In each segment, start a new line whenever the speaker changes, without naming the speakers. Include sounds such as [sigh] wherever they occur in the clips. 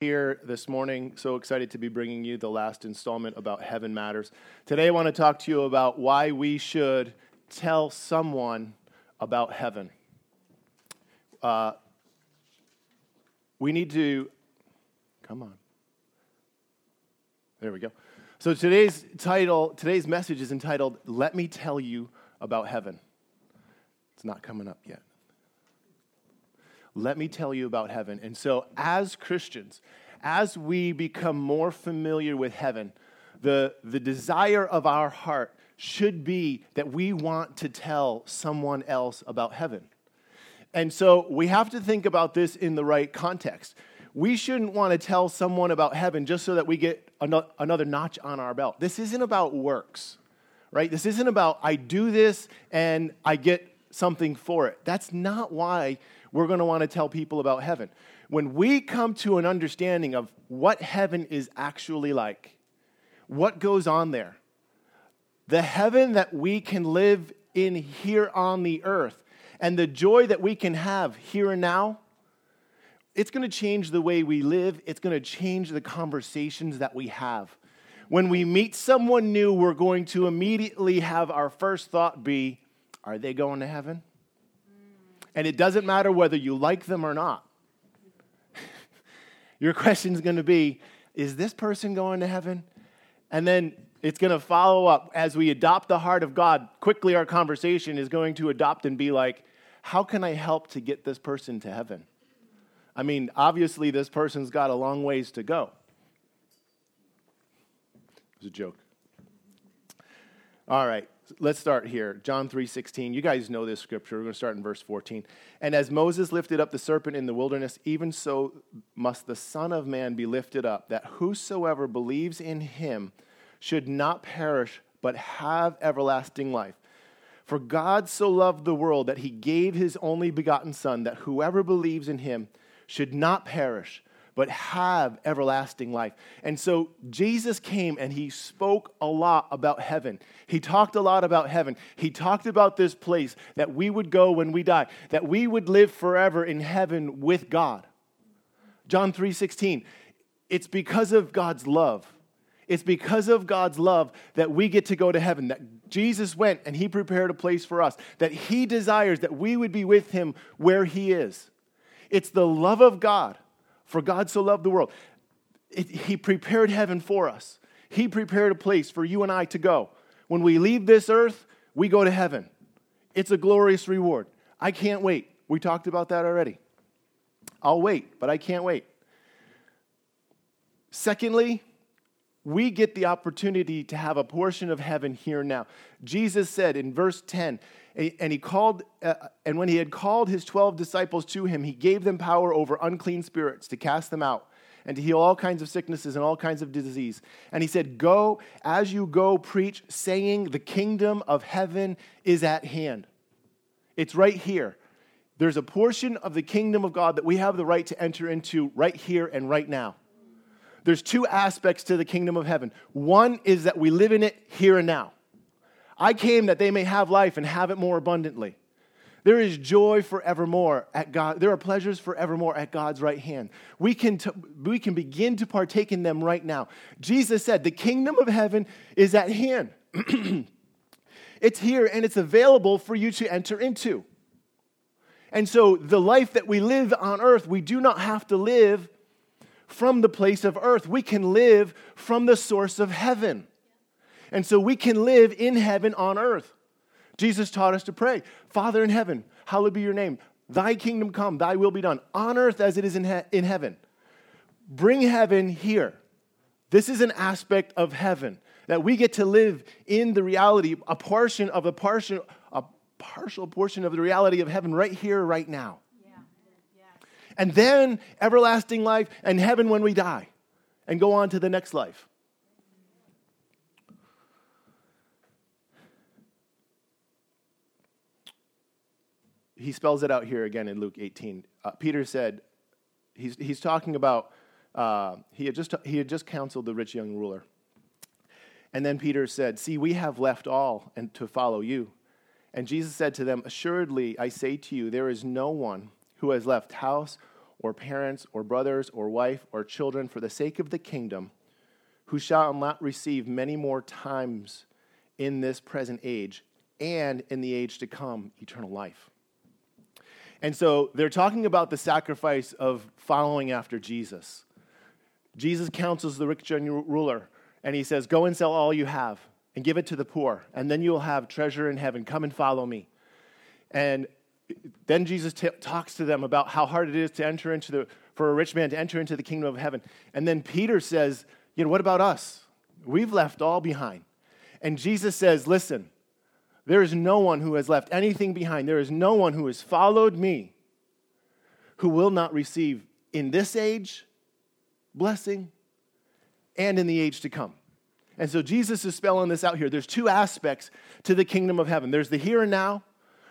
here this morning. So excited to be bringing you the last installment about Heaven Matters. Today, I want to talk to you about why we should tell someone about heaven. Uh, we need to, come on. There we go. So today's title, today's message is entitled, Let Me Tell You About Heaven. It's not coming up yet let me tell you about heaven. And so, as Christians, as we become more familiar with heaven, the, the desire of our heart should be that we want to tell someone else about heaven. And so we have to think about this in the right context. We shouldn't want to tell someone about heaven just so that we get another notch on our belt. This isn't about works, right? This isn't about I do this and I get something for it. That's not why we're going to want to tell people about heaven. When we come to an understanding of what heaven is actually like, what goes on there, the heaven that we can live in here on the earth, and the joy that we can have here and now, it's going to change the way we live. It's going to change the conversations that we have. When we meet someone new, we're going to immediately have our first thought be, Are they going to heaven? And it doesn't matter whether you like them or not. [laughs] Your question is going to be Is this person going to heaven? And then it's going to follow up as we adopt the heart of God. Quickly, our conversation is going to adopt and be like, How can I help to get this person to heaven? I mean, obviously, this person's got a long ways to go. It was a joke. All right let's start here. John 3:16. You guys know this scripture. We're going to start in verse 14. And as Moses lifted up the serpent in the wilderness, even so must the Son of Man be lifted up, that whosoever believes in him should not perish, but have everlasting life. For God so loved the world that he gave his only begotten Son, that whoever believes in him should not perish, but have everlasting life. And so Jesus came and he spoke a lot about heaven. He talked a lot about heaven. He talked about this place that we would go when we die, that we would live forever in heaven with God. John 3:16. It's because of God's love. It's because of God's love that we get to go to heaven, that Jesus went and he prepared a place for us, that he desires that we would be with him where he is. It's the love of God for God so loved the world. It, he prepared heaven for us. He prepared a place for you and I to go. When we leave this earth, we go to heaven. It's a glorious reward. I can't wait. We talked about that already. I'll wait, but I can't wait. Secondly, we get the opportunity to have a portion of heaven here now. Jesus said in verse 10, and he called uh, and when he had called his 12 disciples to him he gave them power over unclean spirits to cast them out and to heal all kinds of sicknesses and all kinds of disease. And he said go as you go preach saying the kingdom of heaven is at hand. It's right here. There's a portion of the kingdom of god that we have the right to enter into right here and right now. There's two aspects to the kingdom of heaven. One is that we live in it here and now I came that they may have life and have it more abundantly. There is joy forevermore at God. There are pleasures forevermore at God's right hand. We can, t- we can begin to partake in them right now. Jesus said, The kingdom of heaven is at hand. [clears throat] it's here and it's available for you to enter into. And so, the life that we live on earth, we do not have to live from the place of earth. We can live from the source of heaven. And so we can live in heaven on earth. Jesus taught us to pray Father in heaven, hallowed be your name. Thy kingdom come, thy will be done on earth as it is in, he- in heaven. Bring heaven here. This is an aspect of heaven that we get to live in the reality, a portion of a partial, a partial portion of the reality of heaven right here, right now. Yeah. Yeah. And then everlasting life and heaven when we die and go on to the next life. He spells it out here again in Luke 18. Uh, Peter said, he's, he's talking about, uh, he, had just, he had just counseled the rich young ruler. And then Peter said, See, we have left all and to follow you. And Jesus said to them, Assuredly, I say to you, there is no one who has left house or parents, or brothers, or wife, or children for the sake of the kingdom, who shall not receive many more times in this present age and in the age to come eternal life. And so they're talking about the sacrifice of following after Jesus. Jesus counsels the rich young ruler, and he says, Go and sell all you have and give it to the poor, and then you'll have treasure in heaven. Come and follow me. And then Jesus t- talks to them about how hard it is to enter into the, for a rich man to enter into the kingdom of heaven. And then Peter says, You know, what about us? We've left all behind. And Jesus says, Listen, there is no one who has left anything behind. There is no one who has followed me who will not receive in this age blessing and in the age to come. And so Jesus is spelling this out here. There's two aspects to the kingdom of heaven there's the here and now,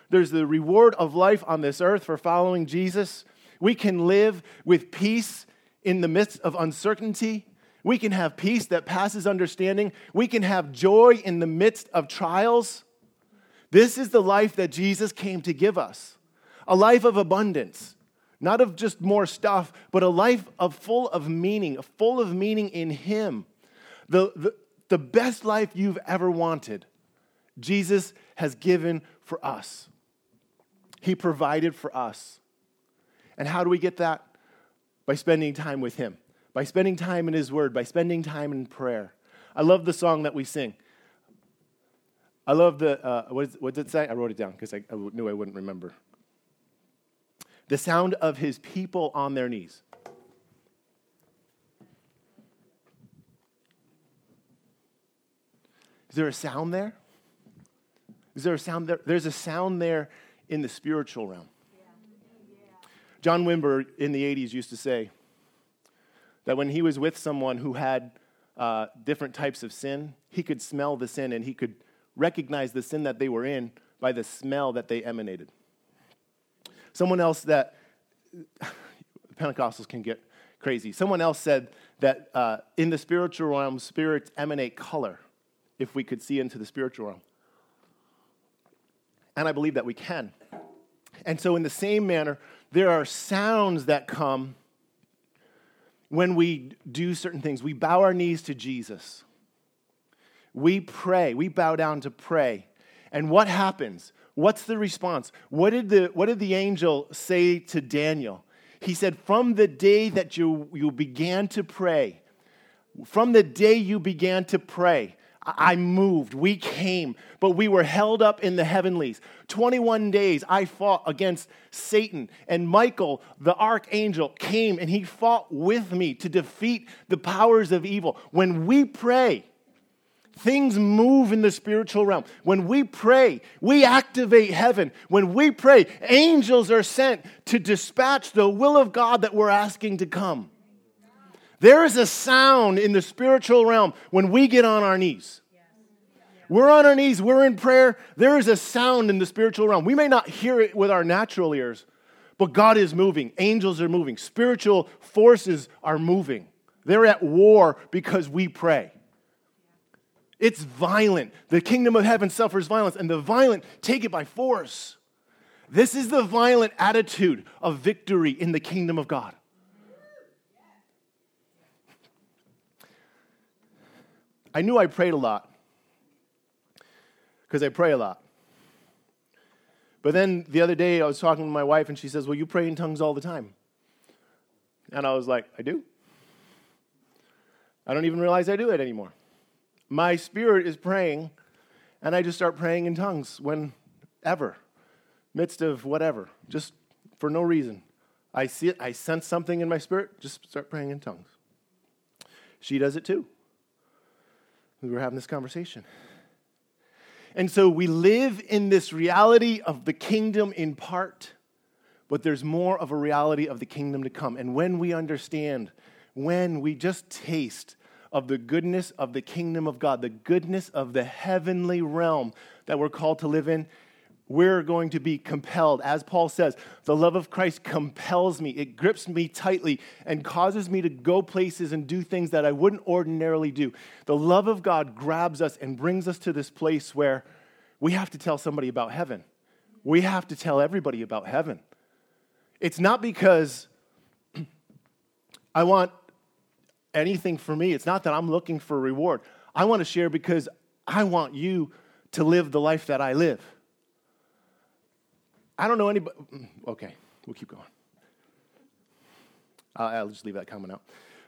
there's the reward of life on this earth for following Jesus. We can live with peace in the midst of uncertainty. We can have peace that passes understanding. We can have joy in the midst of trials. This is the life that Jesus came to give us a life of abundance, not of just more stuff, but a life of full of meaning, full of meaning in Him. The, the, the best life you've ever wanted, Jesus has given for us. He provided for us. And how do we get that? By spending time with Him, by spending time in His Word, by spending time in prayer. I love the song that we sing. I love the, uh, what, is, what, did it say? I wrote it down because I, I knew I wouldn't remember. The sound of His people on their knees. Is there a sound there? Is there a sound there? There's a sound there in the spiritual realm. John Wimber in the 80s used to say that when he was with someone who had uh, different types of sin, he could smell the sin and he could recognize the sin that they were in by the smell that they emanated. Someone else that [sighs] Pentecostals can get crazy. Someone else said that uh, in the spiritual realm, spirits emanate color if we could see into the spiritual realm. And I believe that we can. And so, in the same manner, there are sounds that come when we do certain things. We bow our knees to Jesus. We pray. We bow down to pray. And what happens? What's the response? What did the, what did the angel say to Daniel? He said, From the day that you, you began to pray, from the day you began to pray, I moved. We came, but we were held up in the heavenlies. 21 days I fought against Satan, and Michael, the archangel, came and he fought with me to defeat the powers of evil. When we pray, things move in the spiritual realm. When we pray, we activate heaven. When we pray, angels are sent to dispatch the will of God that we're asking to come. There is a sound in the spiritual realm when we get on our knees. We're on our knees, we're in prayer. There is a sound in the spiritual realm. We may not hear it with our natural ears, but God is moving. Angels are moving. Spiritual forces are moving. They're at war because we pray. It's violent. The kingdom of heaven suffers violence, and the violent take it by force. This is the violent attitude of victory in the kingdom of God. I knew I prayed a lot because I pray a lot. But then the other day I was talking to my wife and she says, Well, you pray in tongues all the time. And I was like, I do. I don't even realize I do it anymore. My spirit is praying, and I just start praying in tongues whenever, midst of whatever, just for no reason. I see it, I sense something in my spirit, just start praying in tongues. She does it too we were having this conversation. And so we live in this reality of the kingdom in part, but there's more of a reality of the kingdom to come. And when we understand, when we just taste of the goodness of the kingdom of God, the goodness of the heavenly realm that we're called to live in, we're going to be compelled. As Paul says, the love of Christ compels me. It grips me tightly and causes me to go places and do things that I wouldn't ordinarily do. The love of God grabs us and brings us to this place where we have to tell somebody about heaven. We have to tell everybody about heaven. It's not because [clears throat] I want anything for me. It's not that I'm looking for reward. I want to share because I want you to live the life that I live. I don't know anybody. Mm, okay, we'll keep going. I'll just leave that comment out.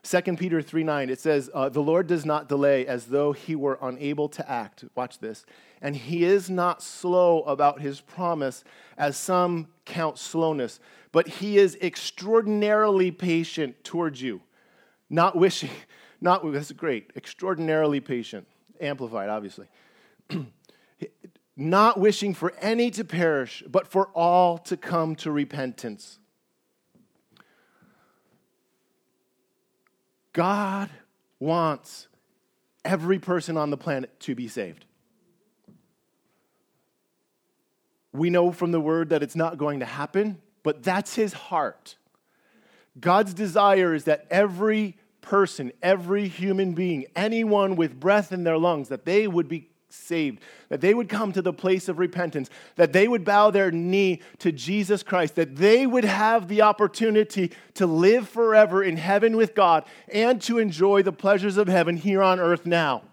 2 Peter 3 9, it says, uh, The Lord does not delay as though he were unable to act. Watch this. And he is not slow about his promise, as some count slowness, but he is extraordinarily patient towards you, not wishing, [laughs] not, that's great, extraordinarily patient, amplified, obviously. [clears throat] not wishing for any to perish, but for all to come to repentance. God wants every person on the planet to be saved. We know from the word that it's not going to happen, but that's his heart. God's desire is that every person, every human being, anyone with breath in their lungs, that they would be saved, that they would come to the place of repentance, that they would bow their knee to Jesus Christ, that they would have the opportunity to live forever in heaven with God and to enjoy the pleasures of heaven here on earth now.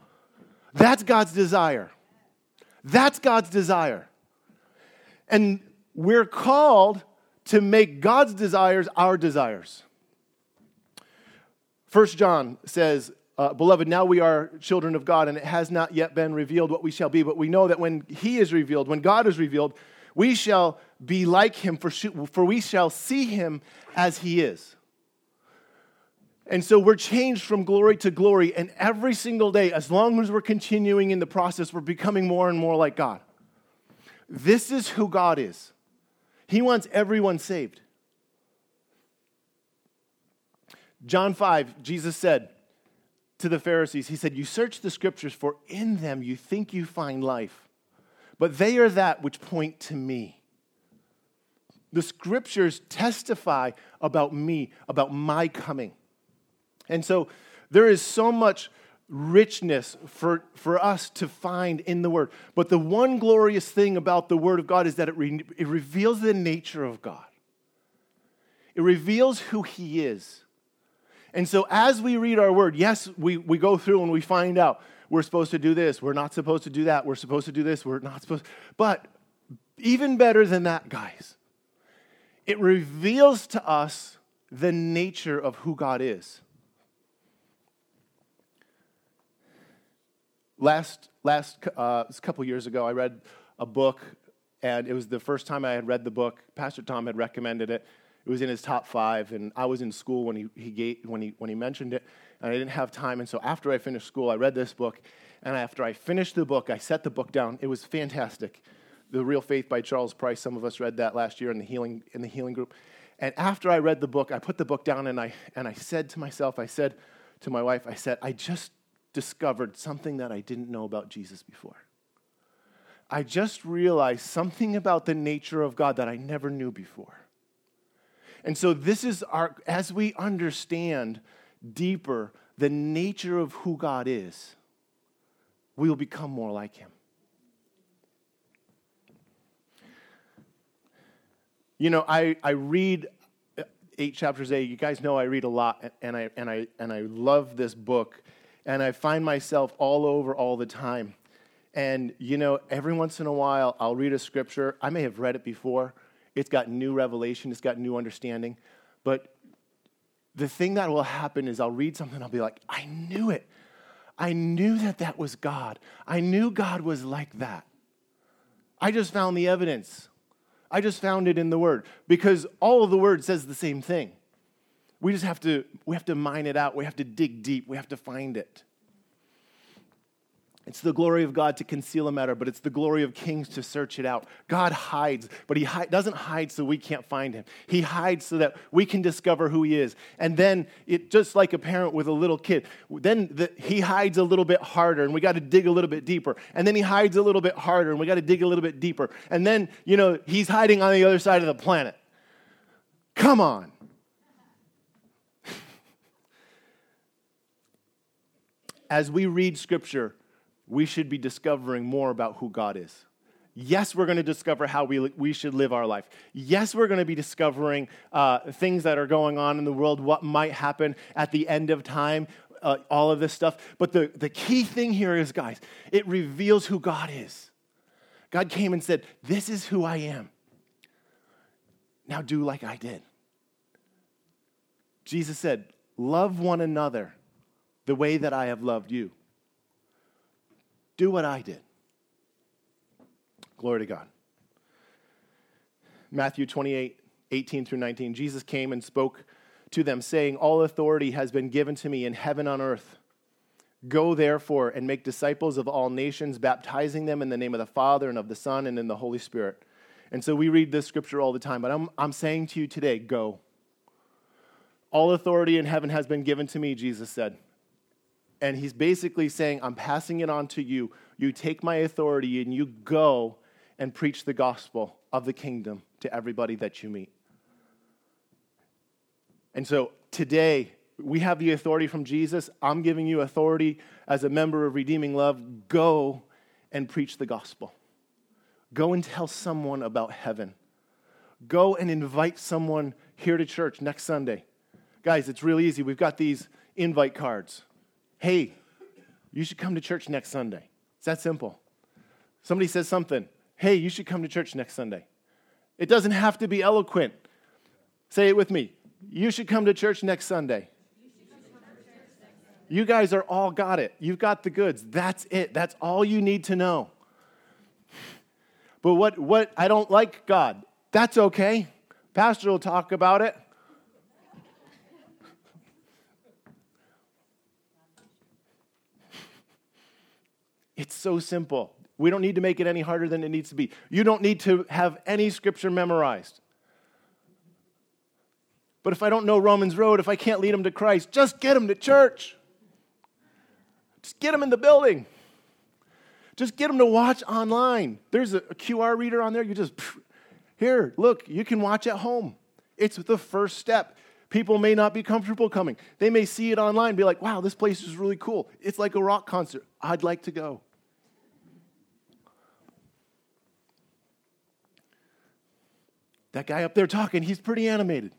That's God's desire. That's God's desire. And we're called to make God's desires our desires. First John says, uh, Beloved, now we are children of God, and it has not yet been revealed what we shall be, but we know that when He is revealed, when God is revealed, we shall be like Him, for, for we shall see Him as He is. And so we're changed from glory to glory, and every single day, as long as we're continuing in the process, we're becoming more and more like God. This is who God is. He wants everyone saved. John 5, Jesus said, to the Pharisees, he said, You search the scriptures, for in them you think you find life, but they are that which point to me. The scriptures testify about me, about my coming. And so there is so much richness for, for us to find in the Word. But the one glorious thing about the Word of God is that it, re, it reveals the nature of God, it reveals who He is. And so as we read our word, yes, we, we go through and we find out we're supposed to do this, we're not supposed to do that, we're supposed to do this, we're not supposed But even better than that, guys, it reveals to us the nature of who God is. Last, last uh, a couple years ago, I read a book, and it was the first time I had read the book. Pastor Tom had recommended it. It was in his top five, and I was in school when he, he gave, when, he, when he mentioned it, and I didn't have time. And so after I finished school, I read this book, and after I finished the book, I set the book down. It was fantastic. The Real Faith by Charles Price. Some of us read that last year in the healing, in the healing group. And after I read the book, I put the book down and I, and I said to myself, I said to my wife, I said, I just discovered something that I didn't know about Jesus before. I just realized something about the nature of God that I never knew before. And so, this is our, as we understand deeper the nature of who God is, we will become more like Him. You know, I, I read uh, eight chapters a. You guys know I read a lot, and I, and, I, and I love this book, and I find myself all over all the time. And, you know, every once in a while, I'll read a scripture. I may have read it before, it's got new revelation, it's got new understanding. But the thing that will happen is I'll read something, I'll be like, I knew it. I knew that that was God. I knew God was like that. I just found the evidence. I just found it in the Word because all of the Word says the same thing. We just have to, we have to mine it out. We have to dig deep. We have to find it. It's the glory of God to conceal a matter, but it's the glory of kings to search it out. God hides, but He hi- doesn't hide so we can't find Him. He hides so that we can discover who He is. And then, it, just like a parent with a little kid, then the, He hides a little bit harder, and we got to dig a little bit deeper. And then He hides a little bit harder, and we got to dig a little bit deeper. And then, you know, He's hiding on the other side of the planet. Come on. [laughs] As we read Scripture, we should be discovering more about who God is. Yes, we're going to discover how we, we should live our life. Yes, we're going to be discovering uh, things that are going on in the world, what might happen at the end of time, uh, all of this stuff. But the, the key thing here is, guys, it reveals who God is. God came and said, This is who I am. Now do like I did. Jesus said, Love one another the way that I have loved you. Do what I did. Glory to God. Matthew 28, 18 through 19. Jesus came and spoke to them, saying, All authority has been given to me in heaven and on earth. Go therefore and make disciples of all nations, baptizing them in the name of the Father and of the Son and in the Holy Spirit. And so we read this scripture all the time, but I'm, I'm saying to you today, go. All authority in heaven has been given to me, Jesus said. And he's basically saying, I'm passing it on to you. You take my authority and you go and preach the gospel of the kingdom to everybody that you meet. And so today, we have the authority from Jesus. I'm giving you authority as a member of Redeeming Love. Go and preach the gospel. Go and tell someone about heaven. Go and invite someone here to church next Sunday. Guys, it's real easy. We've got these invite cards. Hey, you should come to church next Sunday. It's that simple. Somebody says something. Hey, you should come to church next Sunday. It doesn't have to be eloquent. Say it with me. You should come to church next Sunday. You guys are all got it. You've got the goods. That's it. That's all you need to know. But what, what I don't like God, that's okay. Pastor will talk about it. It's so simple. We don't need to make it any harder than it needs to be. You don't need to have any scripture memorized. But if I don't know Romans Road, if I can't lead them to Christ, just get them to church. Just get them in the building. Just get them to watch online. There's a, QR reader on there. You just, here, look, you can watch at home. It's the first step. People may not be comfortable coming. They may see it online be like, wow, this place is really cool. It's like a rock concert. I'd like to go. That guy up there talking, he's pretty animated.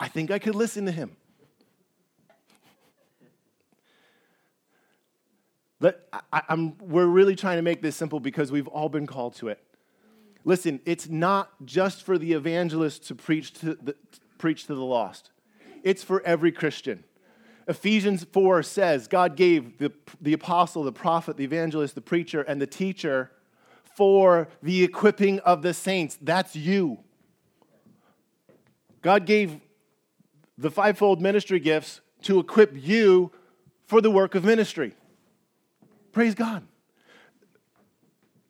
I think I could listen to him. But I, am we're really trying to make this simple because we've all been called to it. Listen, it's not just for the evangelist to preach to the, preach to the lost, it's for every Christian. Ephesians 4 says God gave the, the apostle, the prophet, the evangelist, the preacher, and the teacher for the equipping of the saints. That's you. God gave the fivefold ministry gifts to equip you for the work of ministry. Praise God.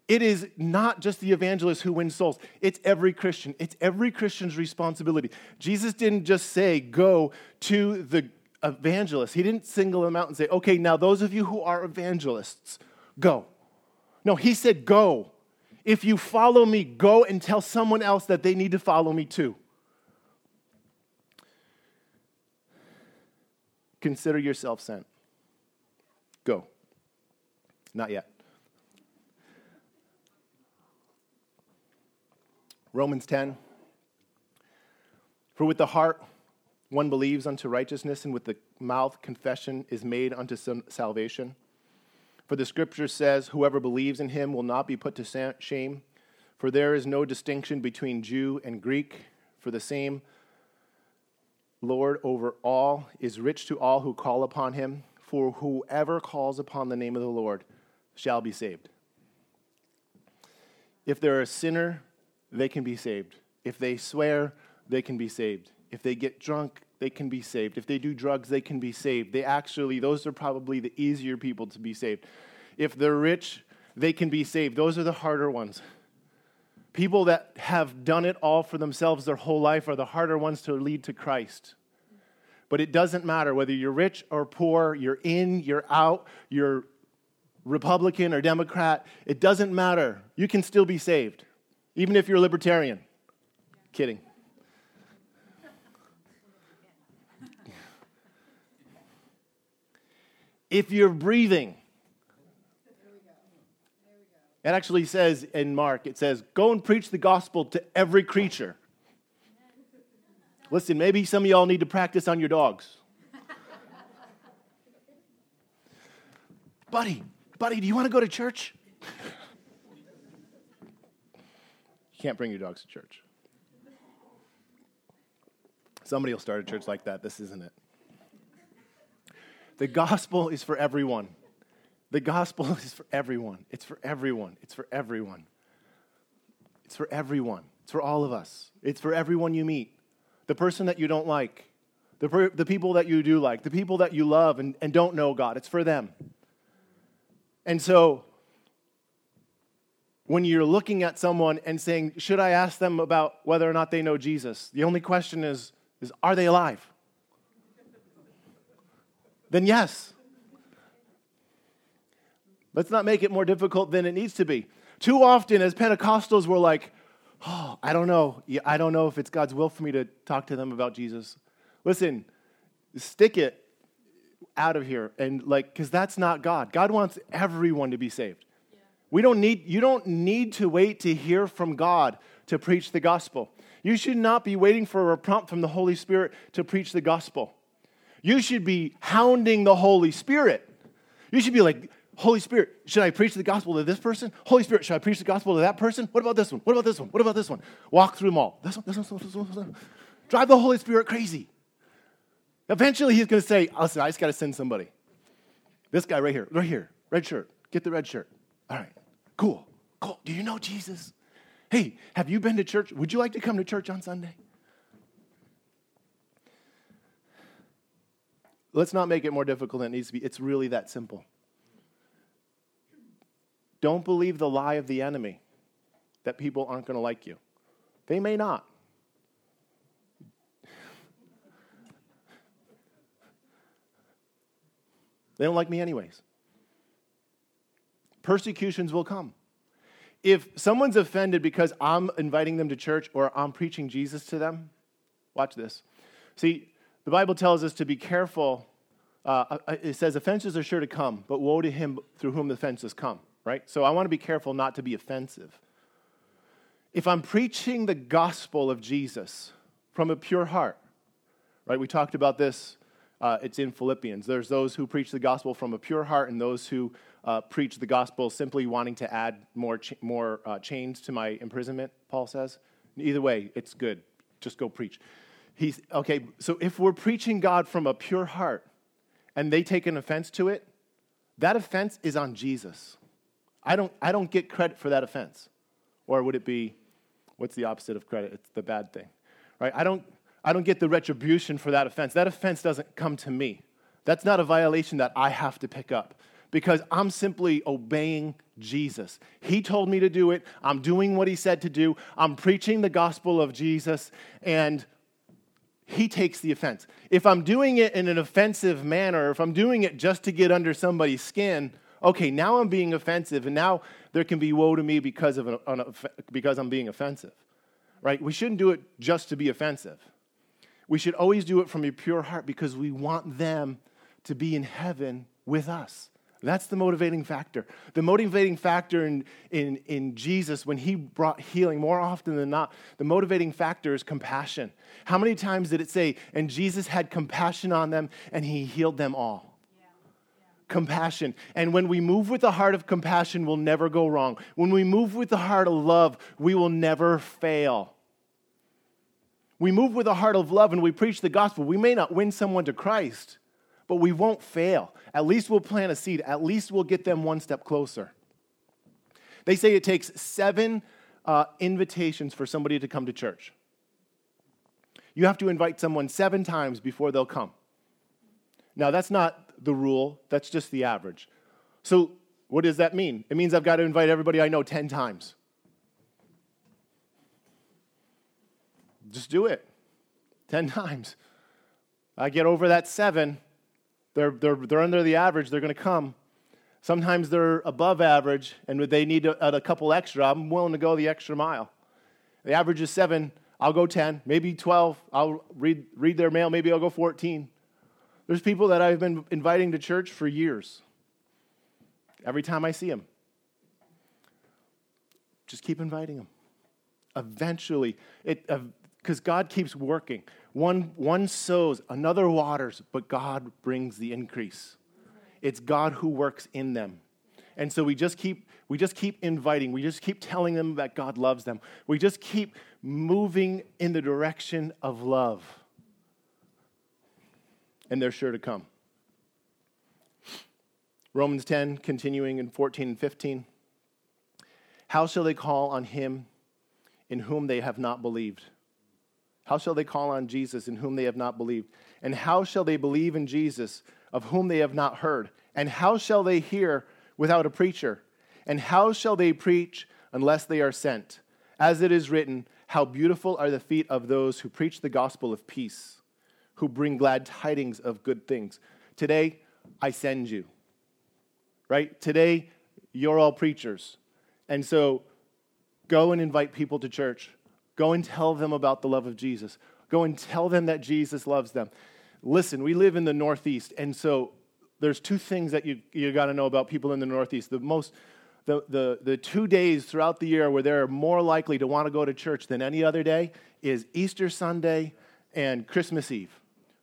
It is not just the evangelist who wins souls, it's every Christian. It's every Christian's responsibility. Jesus didn't just say, go to the evangelists. He didn't single them out and say, okay, now those of you who are evangelists, go. No, he said, go. If you follow me, go and tell someone else that they need to follow me too. Consider yourself sent. Go. Not yet. Romans 10. For with the heart one believes unto righteousness, and with the mouth confession is made unto salvation. For the scripture says, Whoever believes in him will not be put to shame. For there is no distinction between Jew and Greek, for the same Lord over all is rich to all who call upon him. For whoever calls upon the name of the Lord shall be saved. If they're a sinner, they can be saved. If they swear, they can be saved. If they get drunk, they can be saved. If they do drugs, they can be saved. They actually, those are probably the easier people to be saved. If they're rich, they can be saved. Those are the harder ones. People that have done it all for themselves their whole life are the harder ones to lead to Christ. But it doesn't matter whether you're rich or poor, you're in, you're out, you're Republican or Democrat. It doesn't matter. You can still be saved, even if you're a libertarian. Kidding. If you're breathing. It actually says in Mark, it says, Go and preach the gospel to every creature. Listen, maybe some of y'all need to practice on your dogs. buddy, buddy, do you want to go to church? you can't bring your dogs to church. Somebody will start a church like that. This isn't it. The gospel is for everyone. The gospel [laughs] is for everyone. It's for everyone. It's for everyone. It's for everyone. It's for all of us. It's for everyone you meet. The person that you don't like, the, per- the people that you do like, the people that you love and, and don't know God. It's for them. And so, when you're looking at someone and saying, Should I ask them about whether or not they know Jesus? The only question is, is Are they alive? Then yes. Let's not make it more difficult than it needs to be. Too often, as Pentecostals, we're like, oh, I don't know. I don't know if it's God's will for me to talk to them about Jesus. Listen, stick it out of here and like because that's not god god wants everyone to be saved yeah. we don't need you don't need to wait to hear from god to preach the gospel you should not be waiting for a prompt from the holy spirit to preach the gospel you should be hounding the holy spirit you should be like Holy Spirit, should I preach the gospel to this person? Holy Spirit, should I preach the gospel to that person? What about this one? What about this one? What about this one? Walk through them all. This one, this one, this one, this one. Drive the Holy Spirit crazy. Eventually, he's going to say, oh, listen, I just got to send somebody. This guy right here, right here, red shirt. Get the red shirt. All right, cool, cool. Do you know Jesus? Hey, have you been to church? Would you like to come to church on Sunday? Let's not make it more difficult than it needs to be. It's really that simple. Don't believe the lie of the enemy that people aren't going to like you. They may not. They don't like me, anyways. Persecutions will come. If someone's offended because I'm inviting them to church or I'm preaching Jesus to them, watch this. See, the Bible tells us to be careful. Uh, uh it says, offenses are sure to come, but woe to him through whom the offenses come right? So I want to be careful not to be offensive. If I'm preaching the gospel of Jesus from a pure heart, right? We talked about this. Uh, it's in Philippians. There's those who preach the gospel from a pure heart, and those who uh, preach the gospel simply wanting to add more ch- more uh, chains to my imprisonment. Paul says. Either way, it's good. Just go preach. He's okay. So if we're preaching God from a pure heart, and they take an offense to it, that offense is on Jesus. I don't, I don't get credit for that offense. Or would it be, what's the opposite of credit? It's the bad thing, right? I don't, I don't get the retribution for that offense. That offense doesn't come to me. That's not a violation that I have to pick up because I'm simply obeying Jesus. He told me to do it. I'm doing what he said to do. I'm preaching the gospel of Jesus, and he takes the offense. If I'm doing it in an offensive manner, if I'm doing it just to get under somebody's skin, okay, now I'm being offensive, and now there can be woe to me because, of an, because I'm being offensive, right? We shouldn't do it just to be offensive. We should always do it from a pure heart because we want them to be in heaven with us. That's the motivating factor. The motivating factor in, in, in Jesus, when he brought healing, more often than not, the motivating factor is compassion. How many times did it say, and Jesus had compassion on them and he healed them all? compassion. And when we move with the heart of compassion, we'll never go wrong. When we move with the heart of love, we will never fail. We move with a heart of love and we preach the gospel. We may not win someone to Christ, but we won't fail. At least we'll plant a seed. At least we'll get them one step closer. They say it takes seven uh, invitations for somebody to come to church. You have to invite someone seven times before they'll come. Now, that's not the rule, that's just the average. So, what does that mean? It means I've got to invite everybody I know 10 times. Just do it 10 [laughs] times. I get over that seven, they're, they're, they're under the average, they're going to come. Sometimes they're above average and they need a, a couple extra. I'm willing to go the extra mile. The average is seven, I'll go 10, maybe 12. I'll read, read their mail, maybe I'll go 14. There's people that I've been inviting to church for years. Every time I see them. just keep inviting them. Eventually, because uh, God keeps working. One, one sows, another waters, but God brings the increase. It's God who works in them. And so we just keep we just keep inviting. We just keep telling them that God loves them. We just keep moving in the direction of love. And they're sure to come. Romans 10, continuing in 14 and 15. How shall they call on him in whom they have not believed? How shall they call on Jesus in whom they have not believed? And how shall they believe in Jesus of whom they have not heard? And how shall they hear without a preacher? And how shall they preach unless they are sent? As it is written, How beautiful are the feet of those who preach the gospel of peace, who bring glad tidings of good things. Today, I send you. Right? Today, you're all preachers. And so, go and invite people to church Go and tell them about the love of Jesus. Go and tell them that Jesus loves them. Listen, we live in the Northeast, and so there's two things that you, you got to know about people in the Northeast. The most, the, the, the two days throughout the year where they're more likely to want to go to church than any other day is Easter Sunday and Christmas Eve.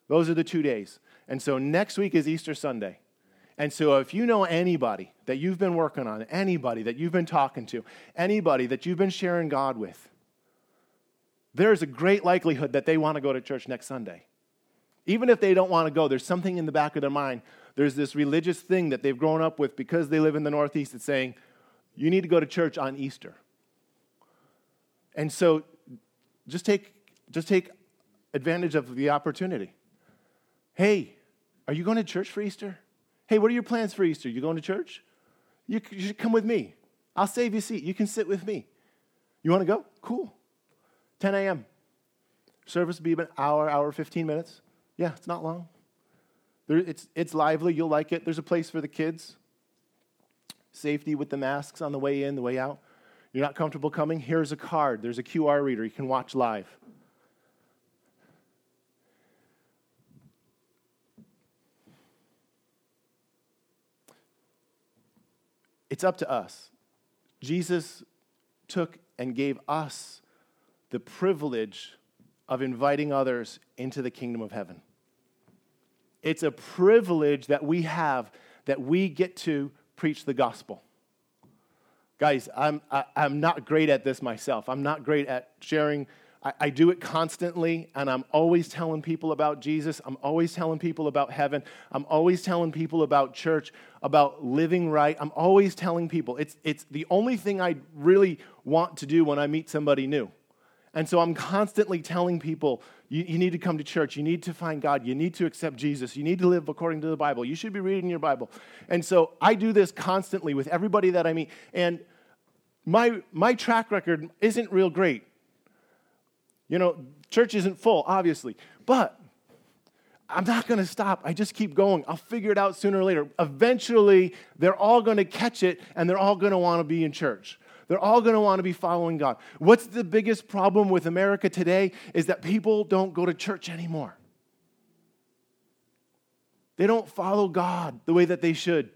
Those are the two days. And so next week is Easter Sunday. And so if you know anybody that you've been working on, anybody that you've been talking to, anybody that you've been sharing God with, there's a great likelihood that they want to go to church next Sunday. Even if they don't want to go, there's something in the back of their mind. There's this religious thing that they've grown up with because they live in the Northeast that's saying, you need to go to church on Easter. And so just take, just take advantage of the opportunity. Hey, are you going to church for Easter? Hey, what are your plans for Easter? You going to church? You, you should come with me. I'll save you a seat. You can sit with me. You want to go? Cool. 10 a.m. Service will be an hour, hour, 15 minutes. Yeah, it's not long. There, it's, it's lively. You'll like it. There's a place for the kids. Safety with the masks on the way in, the way out. You're not comfortable coming? Here's a card. There's a QR reader. You can watch live. It's up to us. Jesus took and gave us the privilege of inviting others into the kingdom of heaven. It's a privilege that we have that we get to preach the gospel. Guys, I'm, I, i am not great at this myself. I'm not great at sharing. I, I do it constantly, and I'm always telling people about Jesus. I'm always telling people about heaven. I'm always telling people about church, about living right. I'm always telling people. It's, it's the only thing I really want to do when I meet somebody new. And so I'm constantly telling people, you, you, need to come to church. You need to find God. You need to accept Jesus. You need to live according to the Bible. You should be reading your Bible. And so I do this constantly with everybody that I meet. And my, my track record isn't real great. You know, church isn't full, obviously. But I'm not going to stop. I just keep going. I'll figure it out sooner or later. Eventually, they're all going to catch it and they're all going to want to be in church. They're all going to want to be following God. What's the biggest problem with America today is that people don't go to church anymore. They don't follow God the way that they should.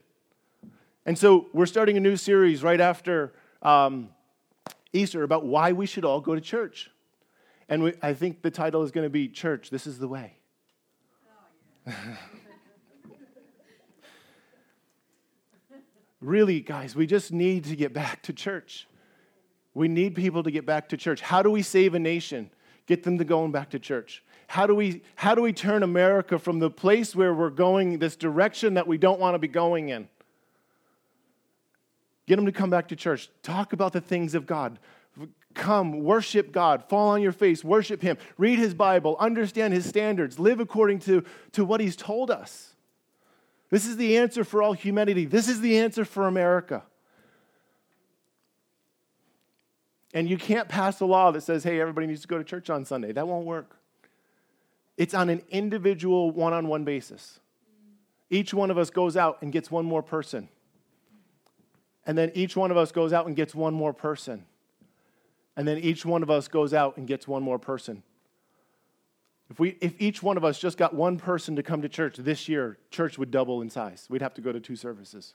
And so we're starting a new series right after um, Easter about why we should all go to church. And we, I think the title is going to be Church, This is the Way. Oh, yeah. [laughs] really, guys, we just need to get back to church. We need people to get back to church. How do we save a nation? Get them to going back to church. How do we how do we turn America from the place where we're going this direction that we don't want to be going in? Get them to come back to church. Talk about the things of God. Come, worship God, fall on your face, worship Him, read His Bible, understand His standards, live according to, to what He's told us. This is the answer for all humanity. This is the answer for America. And you can't pass a law that says, hey, everybody needs to go to church on Sunday. That won't work. It's on an individual, one on one basis. Each one of us goes out and gets one more person. And then each one of us goes out and gets one more person. And then each one of us goes out and gets one more person. If, we, if each one of us just got one person to come to church this year, church would double in size. We'd have to go to two services.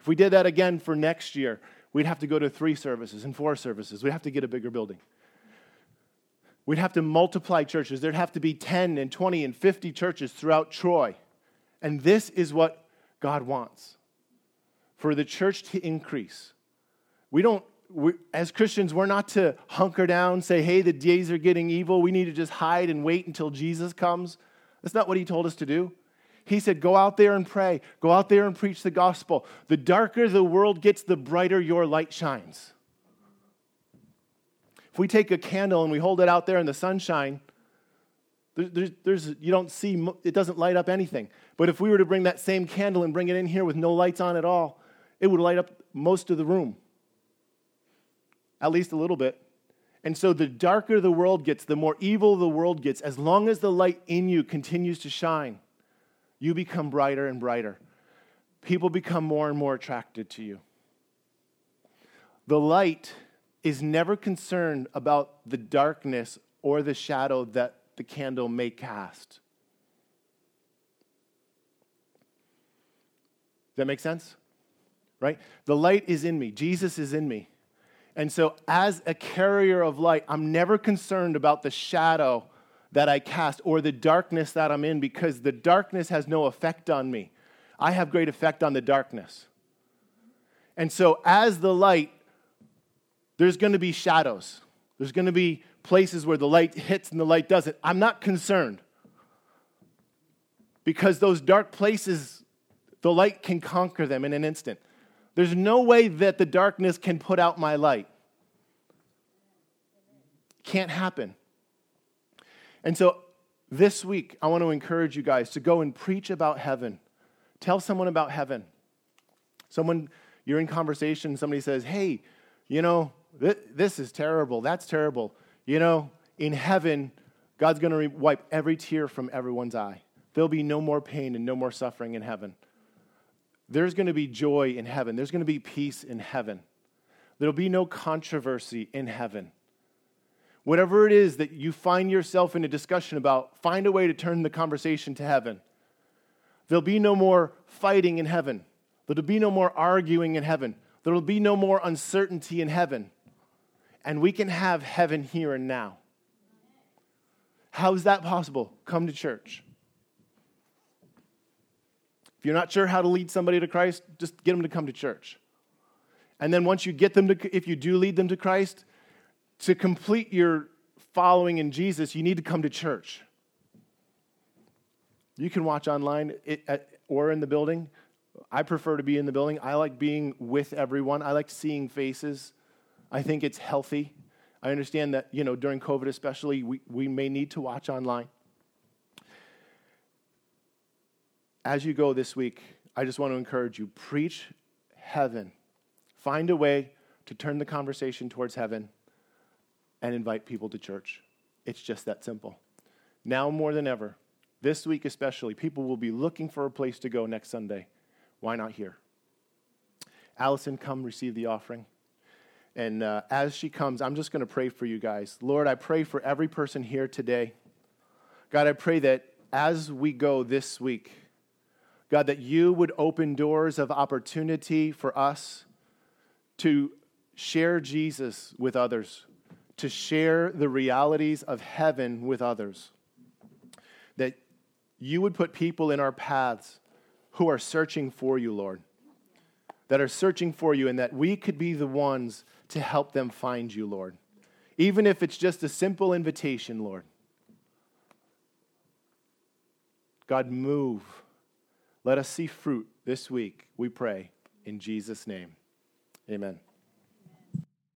If we did that again for next year, we'd have to go to three services and four services. We'd have to get a bigger building. We'd have to multiply churches. There'd have to be 10 and 20 and 50 churches throughout Troy. And this is what God wants for the church to increase. We don't, we, as Christians, we're not to hunker down, say, hey, the days are getting evil. We need to just hide and wait until Jesus comes. That's not what he told us to do. He said, Go out there and pray. Go out there and preach the gospel. The darker the world gets, the brighter your light shines. If we take a candle and we hold it out there in the sunshine, there's, there's, you don't see, it doesn't light up anything. But if we were to bring that same candle and bring it in here with no lights on at all, it would light up most of the room, at least a little bit. And so the darker the world gets, the more evil the world gets, as long as the light in you continues to shine, you become brighter and brighter. People become more and more attracted to you. The light is never concerned about the darkness or the shadow that the candle may cast. Does that make sense? Right? The light is in me, Jesus is in me. And so, as a carrier of light, I'm never concerned about the shadow that I cast or the darkness that I'm in because the darkness has no effect on me. I have great effect on the darkness. And so, as the light, there's going to be shadows. There's going to be places where the light hits and the light doesn't. I'm not concerned because those dark places, the light can conquer them in an instant. There's no way that the darkness can put out my light. Can't happen. And so this week, I want to encourage you guys to go and preach about heaven. Tell someone about heaven. Someone, you're in conversation, somebody says, Hey, you know, this is terrible. That's terrible. You know, in heaven, God's going to wipe every tear from everyone's eye. There'll be no more pain and no more suffering in heaven. There's going to be joy in heaven. There's going to be peace in heaven. There'll be no controversy in heaven. Whatever it is that you find yourself in a discussion about, find a way to turn the conversation to heaven. There'll be no more fighting in heaven. There'll be no more arguing in heaven. There'll be no more uncertainty in heaven and we can have heaven here and now. How is that possible? Come to church. If you're not sure how to lead somebody to Christ, just get them to come to church. And then once you get them to, if you do lead them to Christ, to complete your following in Jesus, you need to come to church. You can watch online or in the building. I prefer to be in the building. I like being with everyone. I like seeing faces. I think it's healthy. I understand that, you know, during COVID especially, we, we may need to watch online. As you go this week, I just want to encourage you preach heaven. Find a way to turn the conversation towards heaven and invite people to church. It's just that simple. Now more than ever, this week especially, people will be looking for a place to go next Sunday. Why not here? Allison, come receive the offering. And uh, as she comes, I'm just going to pray for you guys. Lord, I pray for every person here today. God, I pray that as we go this week, God, that you would open doors of opportunity for us to share Jesus with others, to share the realities of heaven with others. That you would put people in our paths who are searching for you, Lord, that are searching for you, and that we could be the ones to help them find you, Lord. Even if it's just a simple invitation, Lord. God, move. Let us see fruit this week, we pray. In Jesus' name, amen.